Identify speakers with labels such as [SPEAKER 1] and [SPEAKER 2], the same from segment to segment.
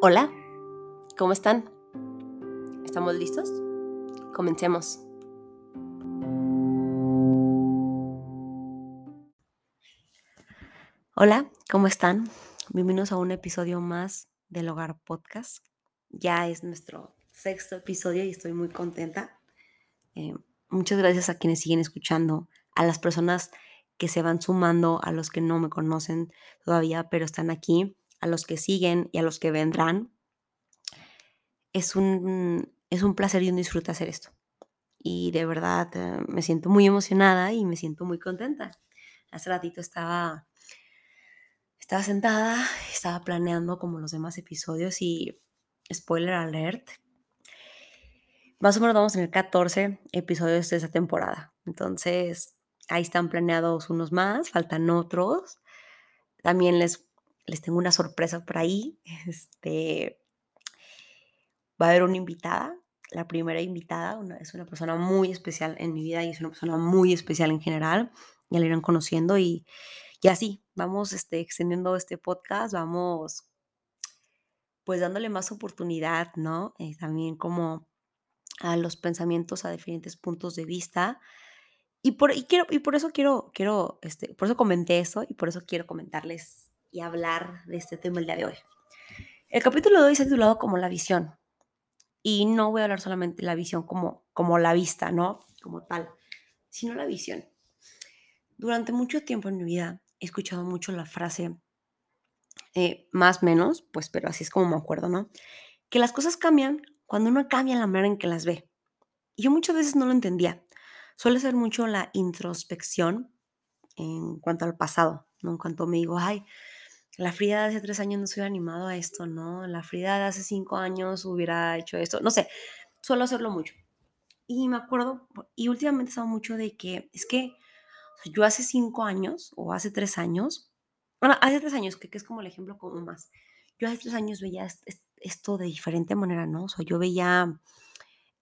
[SPEAKER 1] Hola, ¿cómo están? ¿Estamos listos? Comencemos. Hola, ¿cómo están? Bienvenidos a un episodio más del Hogar Podcast. Ya es nuestro sexto episodio y estoy muy contenta. Eh, muchas gracias a quienes siguen escuchando, a las personas que se van sumando, a los que no me conocen todavía, pero están aquí a los que siguen y a los que vendrán. Es un, es un placer y un disfrute hacer esto. Y de verdad eh, me siento muy emocionada y me siento muy contenta. Hace ratito estaba, estaba sentada, estaba planeando como los demás episodios y spoiler alert, más o menos vamos en el 14 episodios de esta temporada. Entonces, ahí están planeados unos más, faltan otros. También les les tengo una sorpresa por ahí. Este, va a haber una invitada, la primera invitada, es una persona muy especial en mi vida y es una persona muy especial en general. Ya la irán conociendo y, y así, vamos este, extendiendo este podcast, vamos pues dándole más oportunidad, ¿no? Eh, también como a los pensamientos a diferentes puntos de vista. Y por, y quiero, y por eso quiero, quiero, este, por eso comenté eso y por eso quiero comentarles y hablar de este tema el día de hoy. El capítulo de hoy se ha titulado como la visión. Y no voy a hablar solamente de la visión como, como la vista, ¿no? Como tal, sino la visión. Durante mucho tiempo en mi vida he escuchado mucho la frase, eh, más menos, pues, pero así es como me acuerdo, ¿no? Que las cosas cambian cuando uno cambia la manera en que las ve. Y yo muchas veces no lo entendía. Suele ser mucho la introspección en cuanto al pasado, ¿no? En cuanto me digo, ay, la Frida de hace tres años no se hubiera animado a esto, ¿no? La Frida de hace cinco años hubiera hecho esto, no sé, suelo hacerlo mucho. Y me acuerdo, y últimamente estaba mucho de que, es que yo hace cinco años o hace tres años, bueno, hace tres años, que, que es como el ejemplo como más, yo hace tres años veía esto de diferente manera, ¿no? O sea, yo veía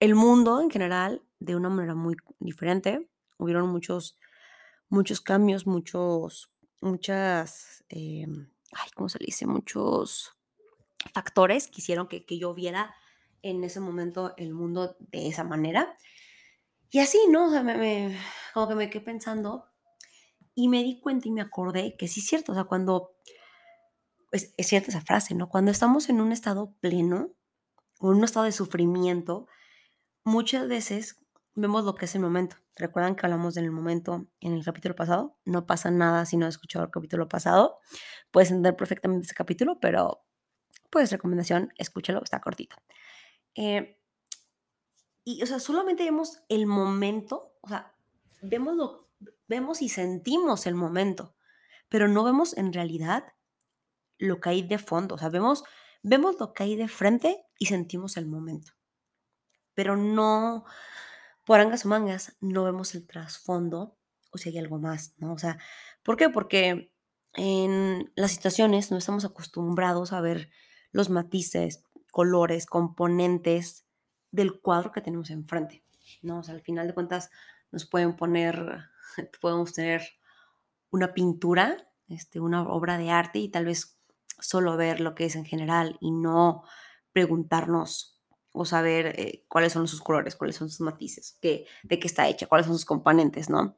[SPEAKER 1] el mundo en general de una manera muy diferente. Hubieron muchos, muchos cambios, muchos, muchas, eh, ay, ¿cómo se le dice? Muchos factores que hicieron que, yo viera en ese momento el mundo de esa manera. Y así, ¿no? O sea, me, como que me quedé pensando y me di cuenta y me acordé que sí es cierto, o sea, cuando, pues, es cierta esa frase, ¿no? Cuando estamos en un estado pleno o en un estado de sufrimiento, muchas veces vemos lo que es el momento. ¿Recuerdan que hablamos del momento en el capítulo pasado? No pasa nada si no has escuchado el capítulo pasado. Puedes entender perfectamente ese capítulo, pero pues recomendación, escúchalo, está cortito. Eh, y, o sea, solamente vemos el momento, o sea, vemos, lo, vemos y sentimos el momento, pero no vemos en realidad lo que hay de fondo. O sea, vemos, vemos lo que hay de frente y sentimos el momento. Pero no, por angas o mangas no vemos el trasfondo o si hay algo más, ¿no? O sea, ¿por qué? Porque en las situaciones no estamos acostumbrados a ver los matices, colores, componentes del cuadro que tenemos enfrente, ¿no? Al final de cuentas nos pueden poner, podemos tener una pintura, este, una obra de arte y tal vez solo ver lo que es en general y no preguntarnos o saber eh, cuáles son sus colores, cuáles son sus matices, qué, de qué está hecha, cuáles son sus componentes, ¿no?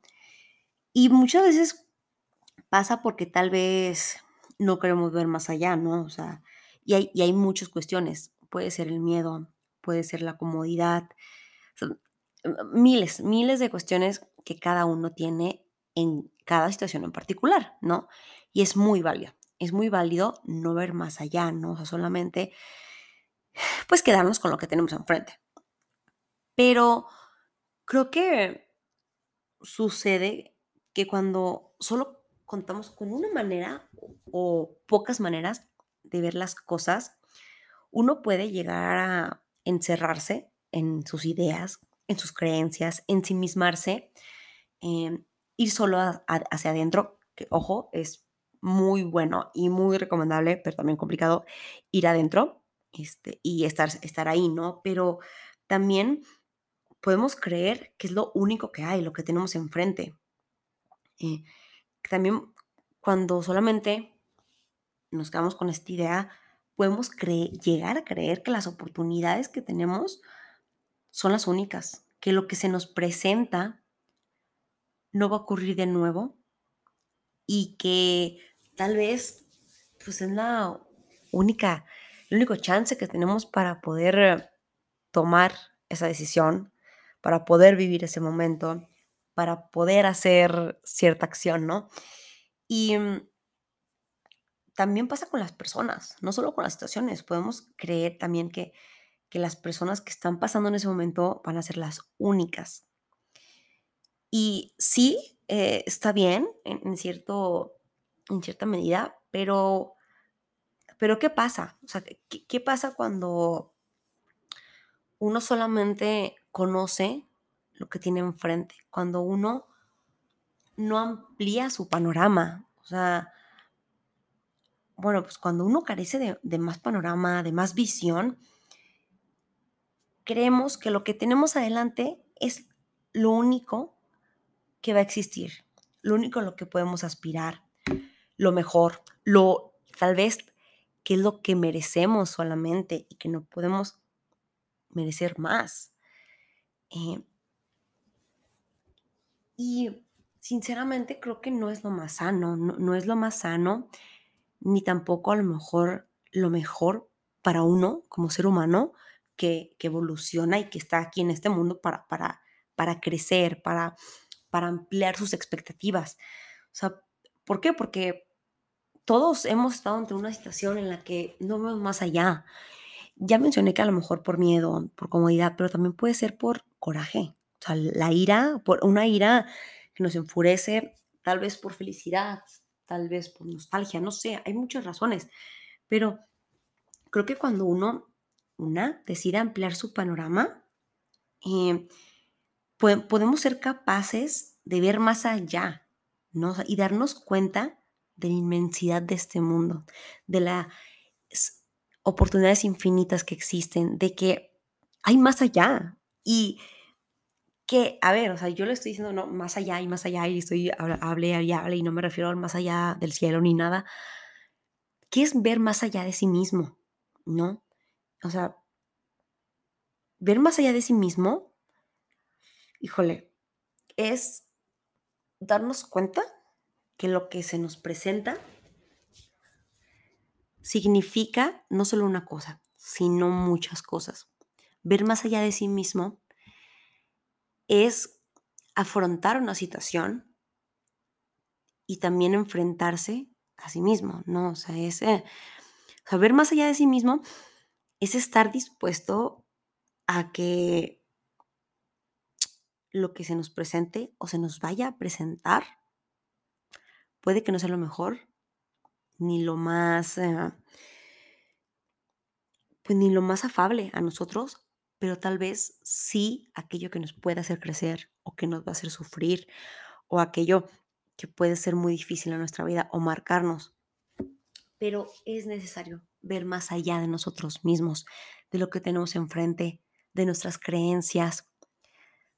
[SPEAKER 1] Y muchas veces pasa porque tal vez no queremos ver más allá, ¿no? O sea, y hay, y hay muchas cuestiones. Puede ser el miedo, puede ser la comodidad, miles, miles de cuestiones que cada uno tiene en cada situación en particular, ¿no? Y es muy válido, es muy válido no ver más allá, ¿no? O sea, solamente pues quedarnos con lo que tenemos enfrente. Pero creo que sucede que cuando solo contamos con una manera o pocas maneras de ver las cosas, uno puede llegar a encerrarse en sus ideas, en sus creencias, ensimismarse, eh, ir solo hacia adentro, que ojo, es muy bueno y muy recomendable, pero también complicado ir adentro este, y estar, estar ahí, ¿no? Pero también podemos creer que es lo único que hay, lo que tenemos enfrente. Eh, también cuando solamente nos quedamos con esta idea, podemos llegar a creer que las oportunidades que tenemos son las únicas, que lo que se nos presenta no va a ocurrir de nuevo y que tal vez pues es la única, el único chance que tenemos para poder tomar esa decisión, para poder vivir ese momento, para poder hacer cierta acción, ¿no? Y mm, también pasa con las personas, no solo con las situaciones. Podemos creer también que, que las personas que están pasando en ese momento van a ser las únicas. Y sí, eh, está bien en, cierto, en cierta medida, pero, pero ¿qué pasa? O sea, ¿qué, ¿qué pasa cuando uno solamente conoce lo que tiene enfrente? Cuando uno no amplía su panorama. O sea, bueno, pues cuando uno carece de, más panorama, de más visión, creemos que lo que tenemos adelante es lo único que va a existir, lo único a lo que podemos aspirar, lo mejor, lo tal vez que es lo que merecemos solamente y que no podemos merecer más. Eh, y sinceramente creo que no es lo más sano, no es lo más sano ni tampoco a lo mejor lo mejor para uno como ser humano que, evoluciona y que está aquí en este mundo para, para, para crecer, para, para ampliar sus expectativas. O sea, ¿por qué? Porque todos hemos estado ante una situación en la que no vemos más allá. Ya mencioné que a lo mejor por miedo, por comodidad, pero también puede ser por coraje. O sea, la ira, por una ira que nos enfurece, tal vez por felicidad, tal vez por nostalgia, no sé, hay muchas razones, pero creo que cuando uno, una, decide ampliar su panorama, eh, podemos ser capaces de ver más allá, ¿no? y darnos cuenta de la inmensidad de este mundo, de las oportunidades infinitas que existen, de que hay más allá. Y que, a ver, o sea, yo le estoy diciendo, no, más allá y más allá, y estoy, hable y hable, y no me refiero al más allá del cielo ni nada. ¿Qué es ver más allá de sí mismo? ¿No? O sea, ver más allá de sí mismo, híjole, es darnos cuenta que lo que se nos presenta significa no solo una cosa, sino muchas cosas. Ver más allá de sí mismo es afrontar una situación y también enfrentarse a sí mismo, ¿no? O sea, es eh, saber más allá de sí mismo es estar dispuesto a que lo que se nos presente o se nos vaya a presentar puede que no sea lo mejor, ni lo más, eh, pues ni lo más afable a nosotros, pero tal vez sí aquello que nos puede hacer crecer o que nos va a hacer sufrir o aquello que puede ser muy difícil en nuestra vida o marcarnos. Pero es necesario ver más allá de nosotros mismos, de lo que tenemos enfrente, de nuestras creencias,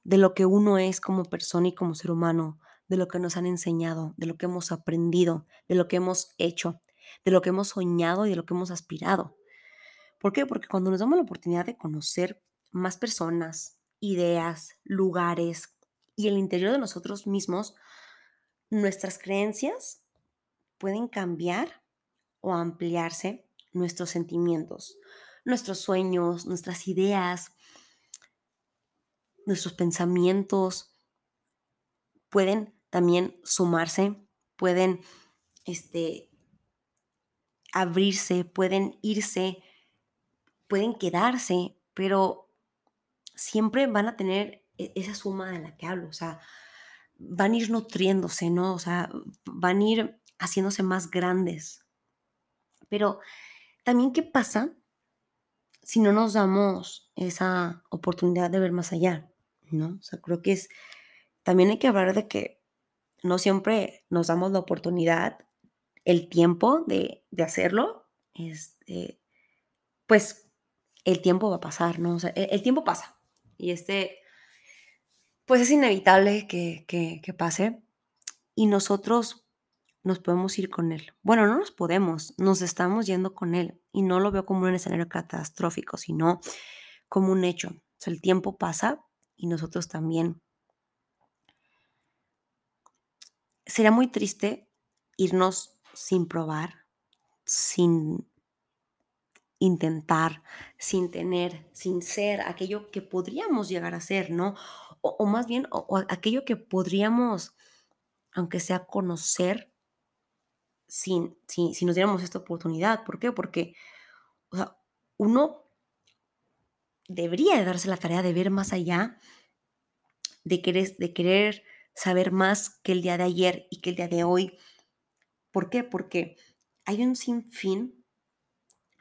[SPEAKER 1] de lo que uno es como persona y como ser humano, de lo que nos han enseñado, de lo que hemos aprendido, de lo que hemos hecho, de lo que hemos soñado y de lo que hemos aspirado. ¿Por qué? Porque cuando nos damos la oportunidad de conocer más personas, ideas, lugares y el interior de nosotros mismos, nuestras creencias pueden cambiar o ampliarse nuestros sentimientos, nuestros sueños, nuestras ideas, nuestros pensamientos pueden también sumarse, pueden este, abrirse, pueden irse, pueden quedarse, pero siempre van a tener e-, esa suma de la que hablo, o sea, van a ir nutriéndose, ¿no? O sea, van a ir haciéndose más grandes. Pero también, ¿qué pasa si no nos damos esa oportunidad de ver más allá? ¿No? O sea, creo que es, también hay que hablar de que no siempre nos damos la oportunidad, el tiempo de, de hacerlo, este, pues el tiempo va a pasar, ¿no? Sea, el tiempo pasa, y este, pues es inevitable que, que, pase. Y nosotros nos podemos ir con él. Bueno, no nos podemos, nos estamos yendo con él. Y no lo veo como un escenario catastrófico, sino como un hecho. O sea, el tiempo pasa y nosotros también. Sería muy triste irnos sin probar, sin intentar, sin tener, sin ser aquello que podríamos llegar a ser, ¿no? O, más bien, o, aquello que podríamos, aunque sea conocer, sin, si nos diéramos esta oportunidad. ¿Por qué? Porque uno debería darse la tarea de ver más allá, de querer, de querer saber más que el día de ayer y que el día de hoy. ¿Por qué? Porque hay un sinfín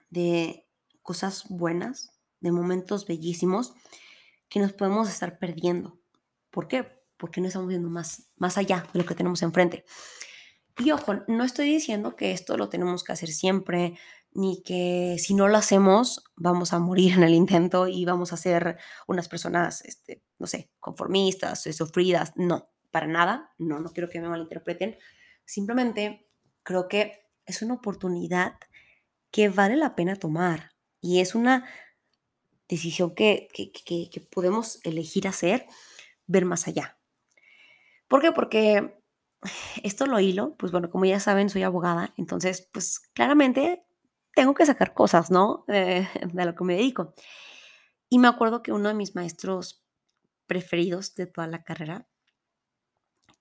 [SPEAKER 1] de cosas buenas, de momentos bellísimos que nos podemos estar perdiendo. ¿Por qué? Porque no estamos viendo más, más allá de lo que tenemos enfrente. Y ojo, no estoy diciendo que esto lo tenemos que hacer siempre, ni que si no lo hacemos vamos a morir en el intento y vamos a ser unas personas, este, no sé, conformistas, sufridas. No, para nada, no, no quiero que me malinterpreten. Simplemente creo que es una oportunidad que vale la pena tomar y es una decisión que, que, que podemos elegir hacer, ver más allá. ¿Por qué? Porque esto lo hilo, pues bueno, como ya saben, soy abogada, entonces, pues claramente tengo que sacar cosas, ¿no? de lo que me dedico. Y me acuerdo que uno de mis maestros preferidos de toda la carrera,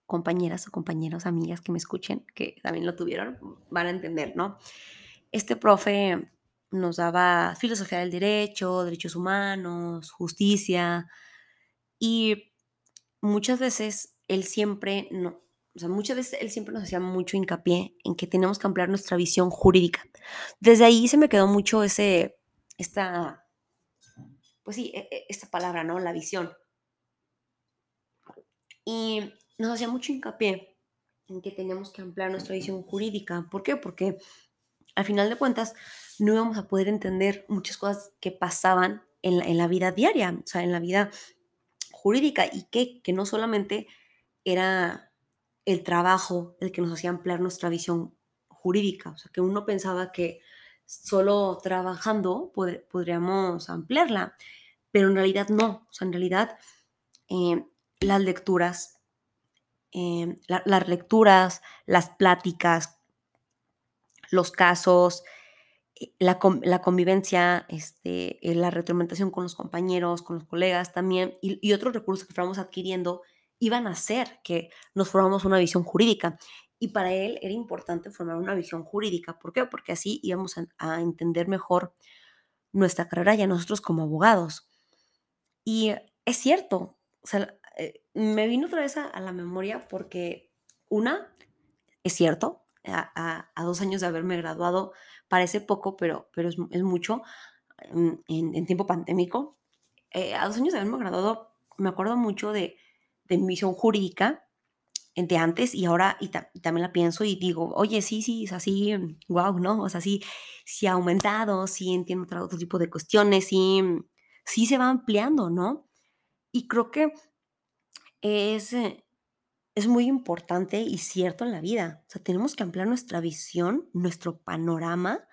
[SPEAKER 1] compañeras o compañeros, amigas que me escuchen, que también lo tuvieron, van a entender, ¿no? Este profe nos daba filosofía del derecho, derechos humanos, justicia, y muchas veces él siempre, no, o sea, muchas veces él siempre nos hacía mucho hincapié en que tenemos que ampliar nuestra visión jurídica. Desde ahí se me quedó mucho ese, esta, pues sí, e, e, esta palabra, ¿no? La visión. Y nos hacía mucho hincapié en que teníamos que ampliar nuestra visión jurídica. ¿Por qué? Porque al final de cuentas no íbamos a poder entender muchas cosas que pasaban en la, vida diaria, o sea, en la vida jurídica y que, que no solamente era el trabajo el que nos hacía ampliar nuestra visión jurídica. O sea, que uno pensaba que solo trabajando podríamos ampliarla, pero en realidad no. O sea, en realidad eh, las lecturas, eh, las lecturas, las pláticas, los casos, eh, la, convivencia, este, la retroalimentación con los compañeros, con los colegas también, y, y otros recursos que fuéramos adquiriendo iban a hacer que nos formamos una visión jurídica. Y para él era importante formar una visión jurídica. ¿Por qué? Porque así íbamos a, entender mejor nuestra carrera ya nosotros como abogados. Y es cierto, o sea, eh, me vino otra vez a, la memoria porque una, es cierto, a, dos años de haberme graduado parece poco, pero, pero es, mucho en, tiempo pandémico. Eh, a dos años de haberme graduado, me acuerdo mucho de, de mi visión jurídica de antes y ahora y, también la pienso y digo, oye, sí, sí, es así, wow, ¿no? O sea, sí, sí ha aumentado, sí entiendo otro, otro tipo de cuestiones, sí, sí se va ampliando, ¿no? Y creo que es, es muy importante y cierto en la vida. O sea, tenemos que ampliar nuestra visión, nuestro panorama,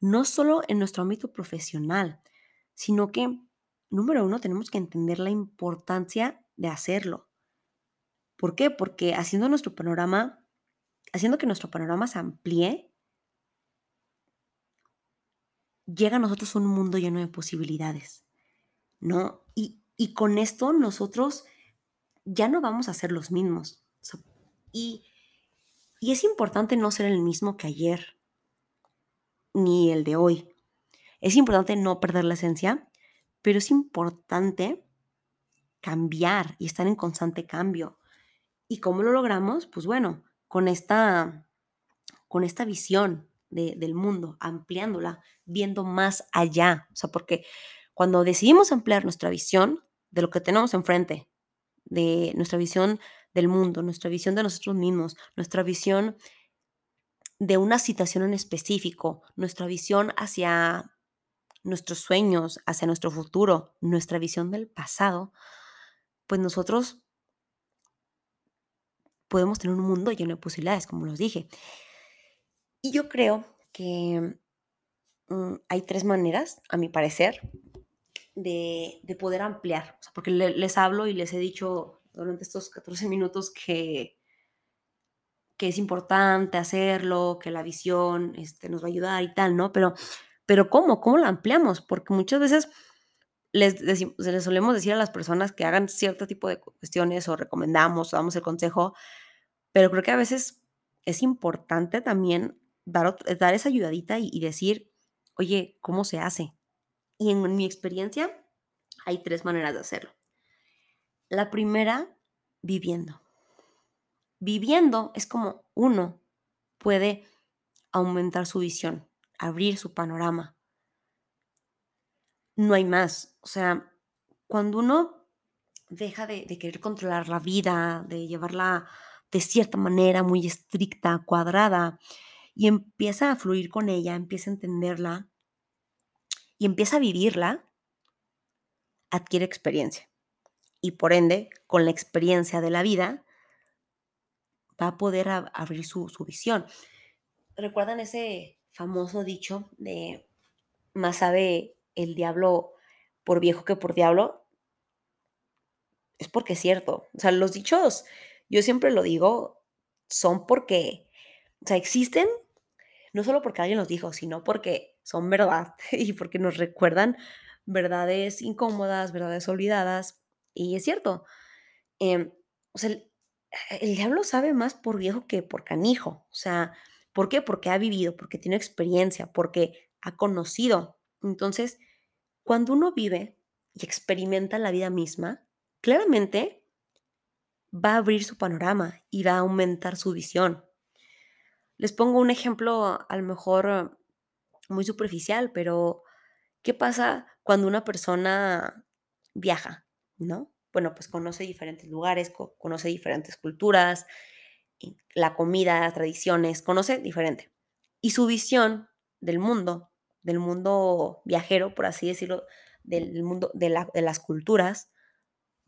[SPEAKER 1] no solo en nuestro ámbito profesional, sino que, número uno, tenemos que entender la importancia de hacerlo. ¿Por qué? Porque haciendo nuestro panorama, haciendo que nuestro panorama se amplíe, llega a nosotros un mundo lleno de posibilidades, ¿no? Y, con esto nosotros ya no vamos a ser los mismos. y, y es importante no ser el mismo que ayer, ni el de hoy. Es importante no perder la esencia, pero es importante cambiar y estar en constante cambio. ¿Y cómo lo logramos? Pues bueno, con esta, con esta visión del mundo, ampliándola, viendo más allá. O sea, porque cuando decidimos ampliar nuestra visión de lo que tenemos enfrente, de nuestra visión del mundo, nuestra visión de nosotros mismos, nuestra visión de una situación en específico, nuestra visión hacia nuestros sueños, hacia nuestro futuro, nuestra visión del pasado, pues nosotros podemos tener un mundo lleno de posibilidades, como los dije. Y yo creo que mm, hay tres maneras, a mi parecer, de, poder ampliar. porque les hablo y les he dicho durante estos 14 minutos que, que es importante hacerlo, que la visión este, nos va a ayudar y tal, ¿no? Pero, pero ¿cómo? ¿Cómo la ampliamos? Porque muchas veces les, les solemos decir a las personas que hagan cierto tipo de cuestiones o recomendamos o damos el consejo, pero creo que a veces es importante también dar, dar esa ayudadita y, decir, oye, ¿cómo se hace? Y en mi experiencia hay tres maneras de hacerlo. La primera, viviendo. Viviendo es como uno puede aumentar su visión, abrir su panorama. No hay más. O sea, cuando uno deja de, querer controlar la vida, de llevarla de cierta manera muy estricta, cuadrada, y empieza a fluir con ella, empieza a entenderla y empieza a vivirla, adquiere experiencia. Y por ende, con la experiencia de la vida, va a poder abrir su, su visión. ¿Recuerdan ese famoso dicho de más sabe el diablo por viejo que por diablo? Es porque es cierto. O sea, los dichos, yo siempre lo digo, son porque, o sea, existen no solo porque alguien los dijo, sino porque son verdad y porque nos recuerdan verdades incómodas, verdades olvidadas. Y es cierto. Em, o sea, el, el, diablo sabe más por viejo que por canijo. O sea, ¿por qué? Porque ha vivido, porque tiene experiencia, porque ha conocido. Entonces, cuando uno vive y experimenta la vida misma, claramente va a abrir su panorama y va a aumentar su visión. Les pongo un ejemplo a lo mejor muy superficial, pero ¿qué pasa cuando una persona viaja? ¿No? Bueno, pues conoce diferentes lugares, conoce diferentes culturas, la comida, tradiciones, conoce diferente. Y su visión del mundo, del mundo viajero, por así decirlo, del mundo de, de las culturas,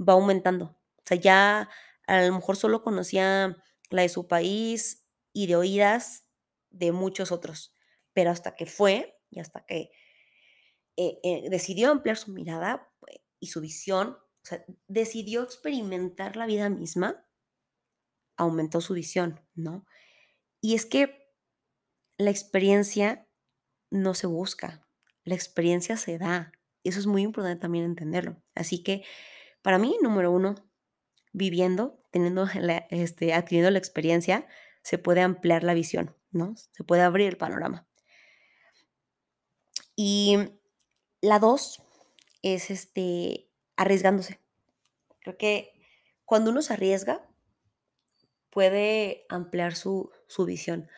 [SPEAKER 1] va aumentando. O sea, ya a lo mejor solo conocía la de su país y de oídas de muchos otros. Pero hasta que fue y hasta que eh, eh, decidió ampliar su mirada eh, y su visión, o sea, decidió experimentar la vida misma, aumentó su visión, ¿no? Y es que la experiencia no se busca, la experiencia se da. Eso es muy importante también entenderlo. Así que para mí, número uno, viviendo, teniendo este, adquiriendo la experiencia, se puede ampliar la visión, ¿no? Se puede abrir el panorama. Y la dos es este, arriesgándose. Creo que cuando uno se arriesga, puede ampliar su, su visión.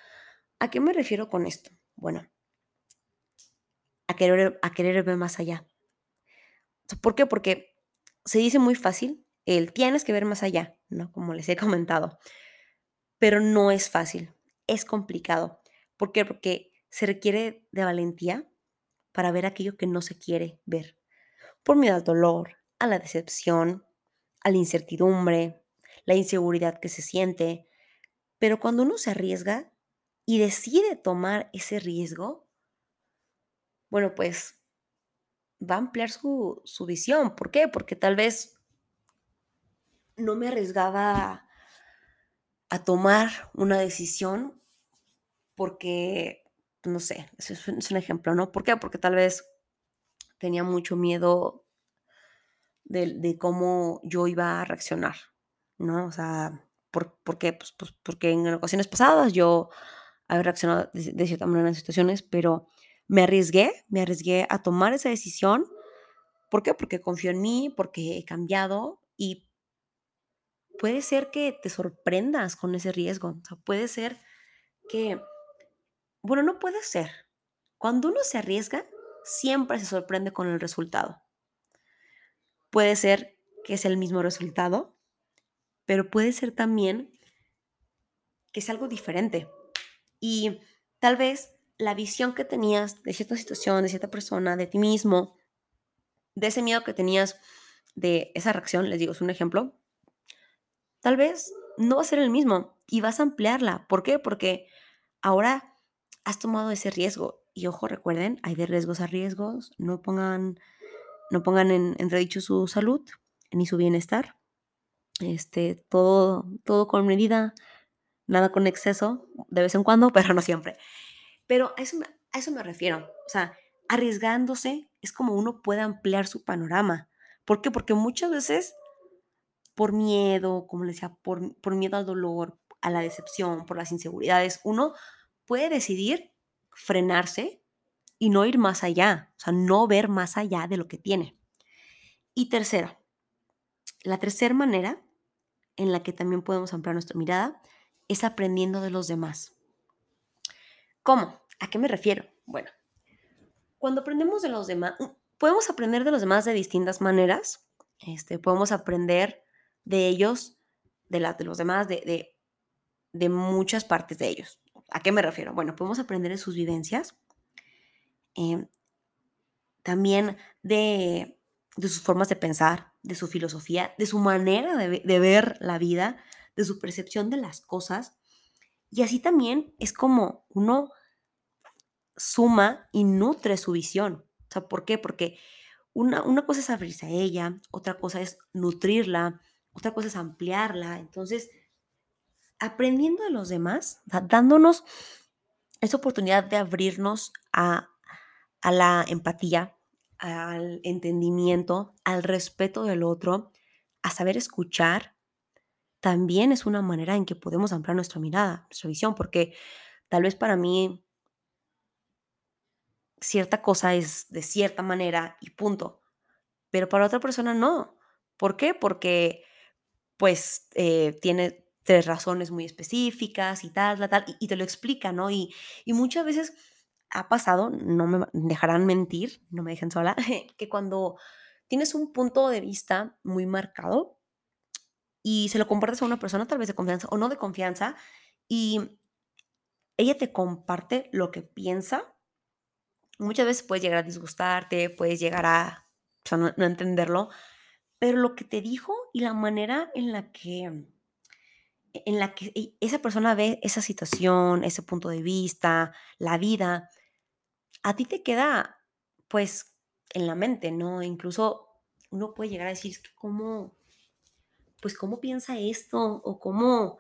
[SPEAKER 1] ¿A qué me refiero con esto? Bueno, a querer, a querer ver más allá. ¿Por qué? Porque se dice muy fácil el tienes que ver más allá, ¿no? Como les he comentado pero no es fácil, es complicado. ¿Por qué? Porque se requiere de valentía para ver aquello que no se quiere ver, por miedo al dolor, a la decepción, a la incertidumbre, la inseguridad que se siente. Pero cuando uno se arriesga y decide tomar ese riesgo, bueno, pues va a ampliar su, su visión. ¿Por qué? Porque tal vez no me arriesgaba a tomar una decisión porque, no sé, es un, ejemplo, ¿no? ¿Por qué? Porque tal vez tenía mucho miedo de, cómo yo iba a reaccionar, ¿no? O sea, ¿por, qué? Pues, pues, porque en ocasiones pasadas yo había reaccionado de, de, cierta manera en situaciones, pero me arriesgué, me arriesgué a tomar esa decisión. ¿Por qué? Porque confío en mí, porque he cambiado y puede ser que te sorprendas con ese riesgo. O sea, puede ser que, bueno, no puede ser. Cuando uno se arriesga, siempre se sorprende con el resultado. Puede ser que es el mismo resultado, pero puede ser también que es algo diferente. Y tal vez la visión que tenías de cierta situación, de cierta persona, de ti mismo, de ese miedo que tenías de esa reacción, les digo, es un ejemplo, Tal vez no va a ser el mismo y vas a ampliarla. ¿Por qué? Porque ahora has tomado ese riesgo. Y ojo, recuerden, hay de riesgos a riesgos. No pongan, no pongan en entredicho su salud ni su bienestar. Este, todo, todo con medida, nada con exceso, de vez en cuando, pero no siempre. Pero a eso, a eso me refiero. O sea, arriesgándose es como uno puede ampliar su panorama. ¿Por qué? Porque muchas veces por miedo, como les decía, por, por miedo al dolor, a la decepción, por las inseguridades, uno puede decidir frenarse y no ir más allá, o sea, no ver más allá de lo que tiene. Y tercera, la tercera manera en la que también podemos ampliar nuestra mirada es aprendiendo de los demás. ¿Cómo? ¿A qué me refiero? Bueno, cuando aprendemos de los demás, podemos aprender de los demás de distintas maneras. Este, podemos aprender de ellos, de, de los demás, de, de, muchas partes de ellos. ¿A qué me refiero? Bueno, podemos aprender de sus vivencias, em, también de, de, sus formas de pensar, de su filosofía, de su manera de, de ver la vida, de su percepción de las cosas. Y así también es como uno suma y nutre su visión. O sea, ¿por qué? Porque una, una cosa es abrirse a ella, otra cosa es nutrirla, otra cosa es ampliarla. Entonces, aprendiendo de los demás, dándonos esa oportunidad de abrirnos a, a la empatía, al entendimiento, al respeto del otro, a saber escuchar, también es una manera en que podemos ampliar nuestra mirada, nuestra visión, porque tal vez para mí cierta cosa es de cierta manera y punto, pero para otra persona no. ¿Por qué? Porque pues eh, tiene tres razones muy específicas y tal, tal, tal, y, te lo explica, ¿no? Y, y, muchas veces ha pasado, no me dejarán mentir, no me dejen sola, que cuando tienes un punto de vista muy marcado y se lo compartes a una persona tal vez de confianza o no de confianza y ella te comparte lo que piensa, muchas veces puedes llegar a disgustarte, puedes llegar a no entenderlo, pero lo que te dijo y la manera en la que en la que esa persona ve esa situación, ese punto de vista, la vida, a ti te queda pues en la mente, ¿no? Incluso uno puede llegar a decir, ¿cómo, pues cómo piensa esto? O cómo,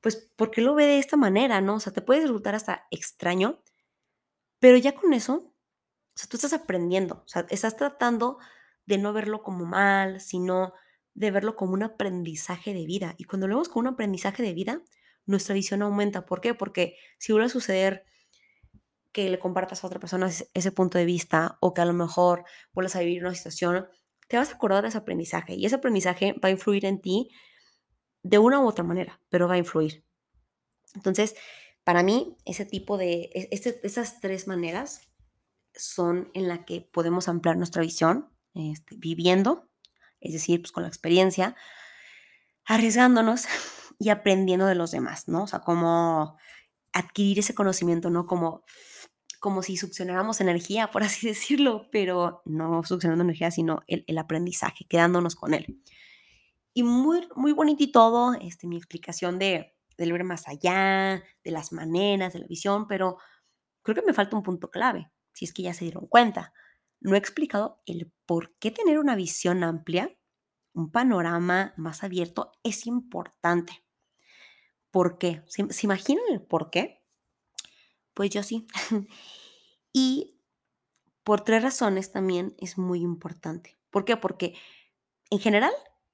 [SPEAKER 1] pues, ¿por qué lo ve de esta manera, no? O sea, te puede resultar hasta extraño, pero ya con eso, o sea, tú estás aprendiendo, o sea, estás tratando de no verlo como mal, sino de verlo como un aprendizaje de vida. Y cuando lo vemos como un aprendizaje de vida, nuestra visión aumenta. ¿Por qué? Porque si vuelve a suceder que le compartas a otra persona ese punto de vista o que a lo mejor vuelvas a vivir una situación, te vas a acordar de ese aprendizaje y ese aprendizaje va a influir en ti de una u otra manera, pero va a influir. Entonces, para mí, ese tipo de, e, este, esas tres maneras son en la que podemos ampliar nuestra visión este, viviendo, es decir, pues con la experiencia, arriesgándonos y aprendiendo de los demás, ¿no? O sea, como adquirir ese conocimiento, ¿no? Como, como si succionáramos energía, por así decirlo, pero no succionando energía, sino el, el aprendizaje, quedándonos con él. Y muy, muy bonito y todo, este, mi explicación de, del ver más allá, de las maneras, de la visión, pero creo que me falta un punto clave, si es que ya se dieron cuenta no he explicado el por qué tener una visión amplia, un panorama más abierto es importante. ¿Por qué? ¿Se, imaginan el por qué? Pues yo sí. y por tres razones también es muy importante. ¿Por qué? Porque en general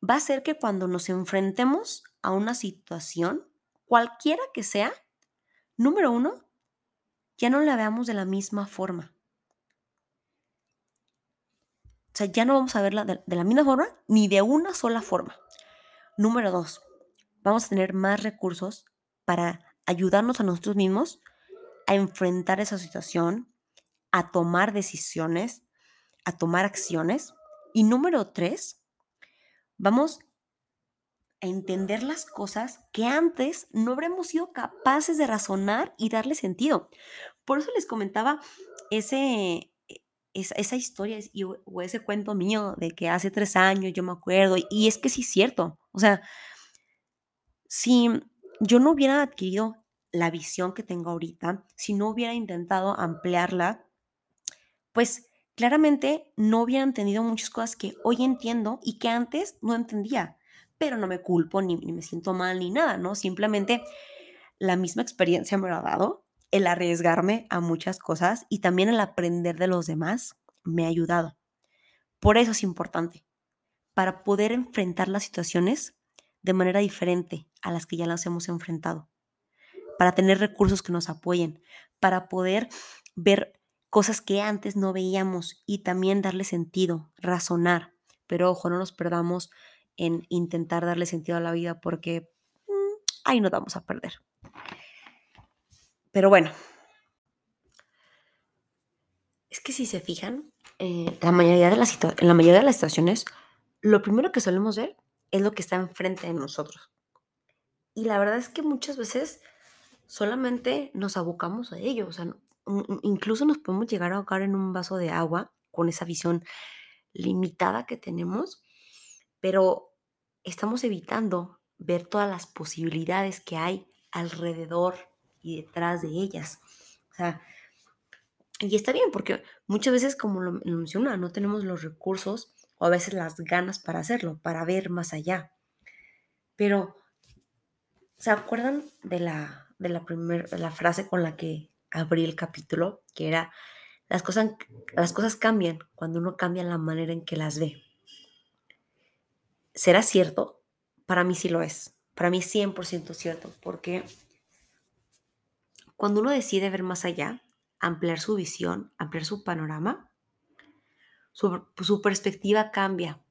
[SPEAKER 1] va a ser que cuando nos enfrentemos a una situación, cualquiera que sea, número uno, ya no la veamos de la misma forma. O sea, ya no vamos a verla de, la misma forma ni de una sola forma. Número dos, vamos a tener más recursos para ayudarnos a nosotros mismos a enfrentar esa situación, a tomar decisiones, a tomar acciones. Y número tres, vamos a entender las cosas que antes no habremos sido capaces de razonar y darle sentido. Por eso les comentaba ese, esa, historia o ese cuento mío de que hace tres años yo me acuerdo, y es que sí es cierto, o sea, si yo no hubiera adquirido la visión que tengo ahorita, si no hubiera intentado ampliarla, pues claramente no hubiera entendido muchas cosas que hoy entiendo y que antes no entendía. Pero no me culpo ni, ni me siento mal ni nada, ¿no? Simplemente la misma experiencia me lo ha dado, el arriesgarme a muchas cosas y también el aprender de los demás me ha ayudado. Por eso es importante, para poder enfrentar las situaciones de manera diferente a las que ya las hemos enfrentado, para tener recursos que nos apoyen, para poder ver cosas que antes no veíamos y también darle sentido, razonar. Pero ojo, no nos perdamos en intentar darle sentido a la vida porque mm, ahí nos vamos a perder. Pero bueno, es que si se fijan, eh, la mayoría de las en la mayoría de las situaciones, lo primero que solemos ver es lo que está enfrente de nosotros. Y la verdad es que muchas veces solamente nos abocamos a ello. O sea, incluso nos podemos llegar a ahogar en un vaso de agua con esa visión limitada que tenemos, pero estamos evitando ver todas las posibilidades que hay alrededor y detrás de ellas. O sea, y está bien, porque muchas veces, como lo, menciona, no tenemos los recursos o a veces las ganas para hacerlo, para ver más allá. Pero, ¿se acuerdan de la, de la, primer, la frase con la que abrí el capítulo? Que era, las cosas, las cosas cambian cuando uno cambia la manera en que las ve. ¿Será cierto? Para mí sí lo es. Para mí 100% cierto, porque cuando uno decide ver más allá, ampliar su visión, ampliar su panorama, su, perspectiva cambia.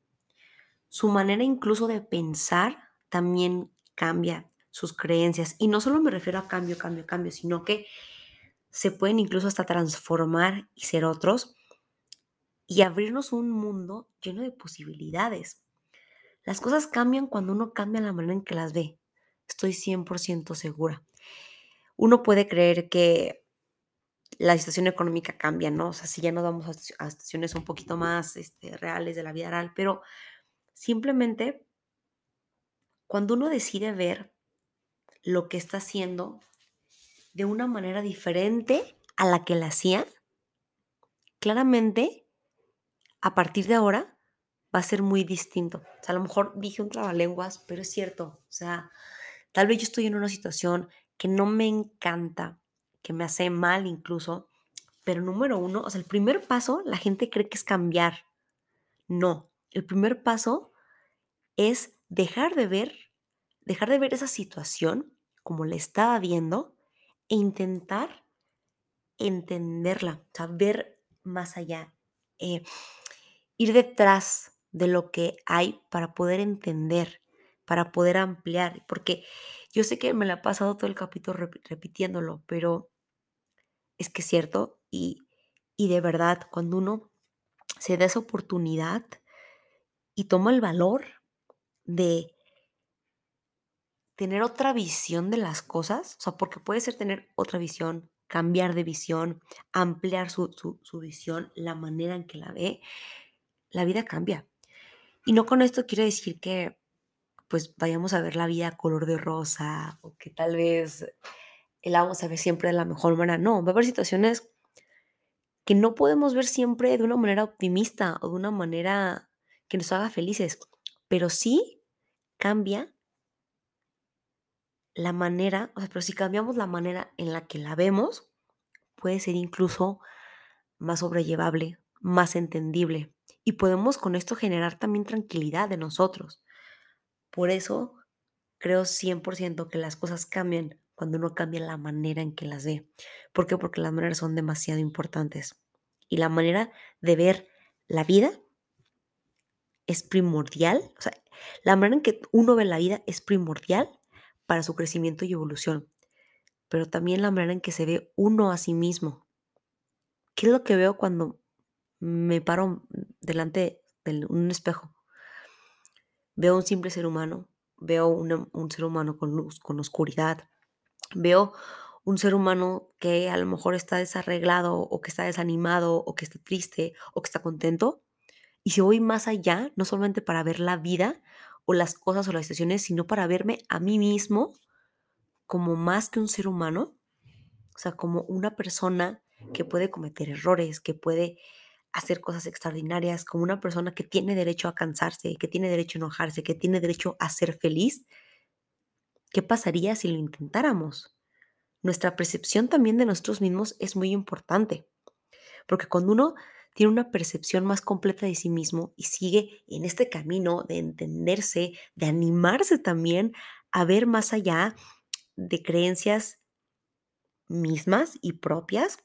[SPEAKER 1] Su manera incluso de pensar también cambia sus creencias. Y no solo me refiero a cambio, cambio, cambio, sino que se pueden incluso hasta transformar y ser otros y abrirnos un mundo lleno de posibilidades. Las cosas cambian cuando uno cambia la manera en que las ve. Estoy 100% segura uno puede creer que la situación económica cambia, ¿no? O sea, si ya nos vamos a, situaciones un poquito más este, reales de la vida real, pero simplemente cuando uno decide ver lo que está haciendo de una manera diferente a la que la hacía, claramente a partir de ahora va a ser muy distinto. O sea, a lo mejor dije un trabalenguas, pero es cierto. O sea, tal vez yo estoy en una situación que no me encanta, que me hace mal incluso, pero número uno, o sea, el primer paso, la gente cree que es cambiar. No, el primer paso es dejar de ver, dejar de ver esa situación como la estaba viendo e intentar entenderla, o sea, ver más allá, eh, ir detrás de lo que hay para poder entender, para poder ampliar, porque yo sé que me la ha pasado todo el capítulo repitiéndolo, pero es que es cierto y, y de verdad, cuando uno se da esa oportunidad y toma el valor de tener otra visión de las cosas, o sea, porque puede ser tener otra visión, cambiar de visión, ampliar su, su, visión, la manera en que la ve, la vida cambia. Y no con esto quiero decir que pues vayamos a ver la vida color de rosa o que tal vez la vamos a ver siempre de la mejor manera. No, va a haber situaciones que no podemos ver siempre de una manera optimista o de una manera que nos haga felices, pero sí cambia la manera, o sea, pero si cambiamos la manera en la que la vemos, puede ser incluso más sobrellevable, más entendible. Y podemos con esto generar también tranquilidad de nosotros. Por eso creo 100% que las cosas cambian cuando uno cambia la manera en que las ve. ¿Por qué? Porque las maneras son demasiado importantes. Y la manera de ver la vida es primordial. O sea, la manera en que uno ve la vida es primordial para su crecimiento y evolución. Pero también la manera en que se ve uno a sí mismo. ¿Qué es lo que veo cuando me paro delante de un espejo? Veo un simple ser humano, veo un ser humano con luz, con oscuridad, veo un ser humano que a lo mejor está desarreglado o que está desanimado o que está triste o que está contento. Y si voy más allá, no solamente para ver la vida o las cosas o las situaciones, sino para verme a mí mismo como más que un ser humano, o sea, como una persona que puede cometer errores, que puede hacer cosas extraordinarias, como una persona que tiene derecho a cansarse, que tiene derecho a enojarse, que tiene derecho a ser feliz. ¿Qué pasaría si lo intentáramos? Nuestra percepción también de nosotros mismos es muy importante, porque cuando uno tiene una percepción más completa de sí mismo y sigue en este camino de entenderse, de animarse también a ver más allá de creencias mismas y propias,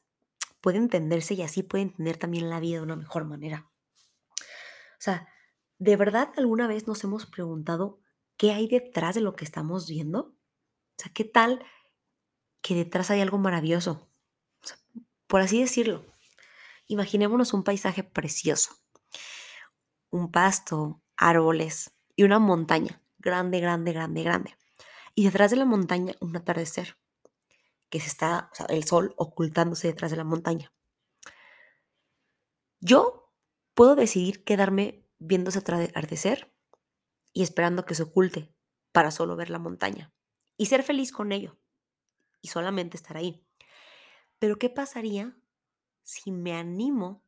[SPEAKER 1] puede entenderse y así puede entender también la vida de una mejor manera. O sea, ¿de verdad alguna vez nos hemos preguntado qué hay detrás de lo que estamos viendo? O sea, ¿qué tal que detrás hay algo maravilloso? por así decirlo. Imaginémonos un paisaje precioso. Un pasto, árboles y una montaña grande, grande, grande, grande. Y detrás de la montaña un atardecer que se está, el sol ocultándose detrás de la montaña. Yo puedo decidir quedarme viendo ese atardecer y esperando que se oculte para solo ver la montaña y ser feliz con ello y solamente estar ahí. Pero ¿qué pasaría si me animo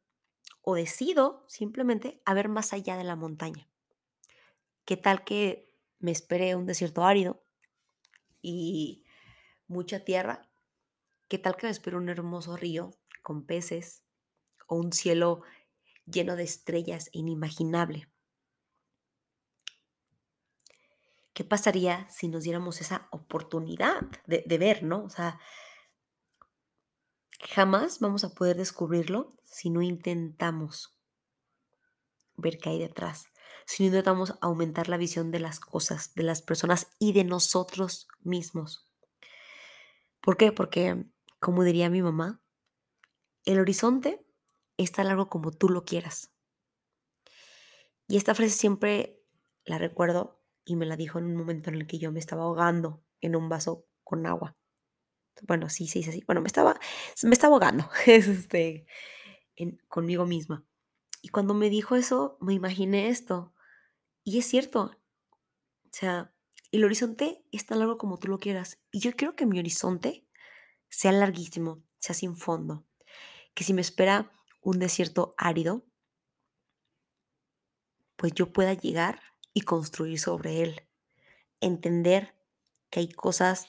[SPEAKER 1] o decido simplemente a ver más allá de la montaña? ¿Qué tal que me espere un desierto árido y mucha tierra ¿Qué tal que me espero un hermoso río con peces o un cielo lleno de estrellas inimaginable? ¿Qué pasaría si nos diéramos esa oportunidad de, de ver, ¿no? O sea, jamás vamos a poder descubrirlo si no intentamos ver qué hay detrás, si no intentamos aumentar la visión de las cosas, de las personas y de nosotros mismos. ¿Por qué? Porque como diría mi mamá, el horizonte es tan largo como tú lo quieras. Y esta frase siempre la recuerdo y me la dijo en un momento en el que yo me estaba ahogando en un vaso con agua. Bueno, sí, sí, sí, Bueno, me estaba, me estaba ahogando este, conmigo misma. Y cuando me dijo eso, me imaginé esto. Y es cierto. O sea, el horizonte es tan largo como tú lo quieras. Y yo quiero que mi horizonte sea larguísimo, sea sin fondo, que si me espera un desierto árido, pues yo pueda llegar y construir sobre él, entender que hay cosas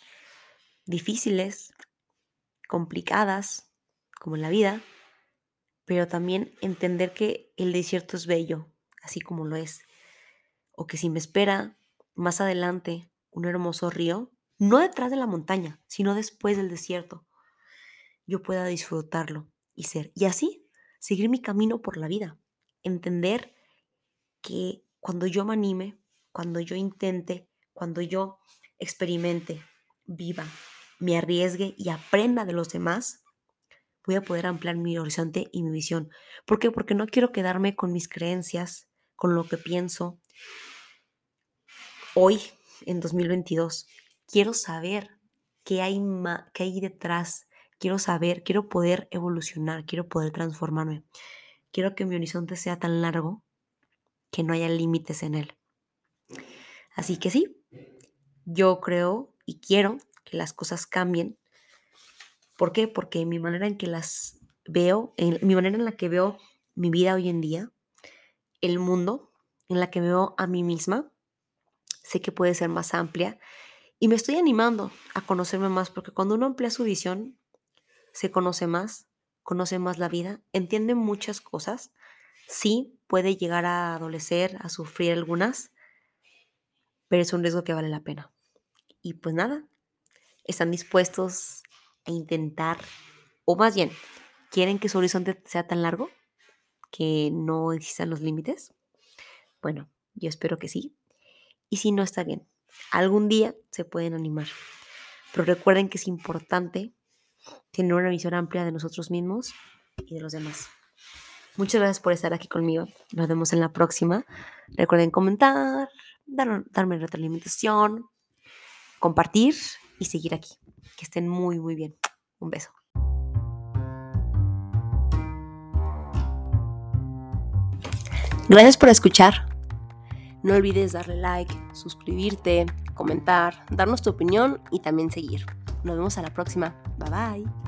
[SPEAKER 1] difíciles, complicadas, como en la vida, pero también entender que el desierto es bello, así como lo es, o que si me espera más adelante un hermoso río, no detrás de la montaña, sino después del desierto, yo pueda disfrutarlo y ser. Y así, seguir mi camino por la vida. Entender que cuando yo me anime, cuando yo intente, cuando yo experimente, viva, me arriesgue y aprenda de los demás, voy a poder ampliar mi horizonte y mi visión. ¿Por qué? Porque no quiero quedarme con mis creencias, con lo que pienso hoy, en 2022 quiero saber qué hay, qué hay detrás, quiero saber, quiero poder evolucionar, quiero poder transformarme. Quiero que mi horizonte sea tan largo que no haya límites en él. Así que sí, yo creo y quiero que las cosas cambien. ¿Por qué? Porque mi manera en que las veo, en, mi manera en la que veo mi vida hoy en día, el mundo, en la que veo a mí misma, sé que puede ser más amplia y me estoy animando a conocerme más porque cuando uno amplía su visión, se conoce más, conoce más la vida, entiende muchas cosas. Sí, puede llegar a adolecer, a sufrir algunas, pero es un riesgo que vale la pena. Y pues nada, están dispuestos a intentar, o más bien, ¿quieren que su horizonte sea tan largo que no existan los límites? Bueno, yo espero que sí. Y si no, está bien algún día se pueden animar. Pero recuerden que es importante tener una visión amplia de nosotros mismos y de los demás. Muchas gracias por estar aquí conmigo. Nos vemos en la próxima. Recuerden comentar, dar, darme retroalimentación, compartir y seguir aquí. Que estén muy, muy bien. Un beso. Gracias por escuchar.
[SPEAKER 2] No olvides darle like, suscribirte, comentar, darnos tu opinión y también seguir. Nos vemos a la próxima. Bye bye.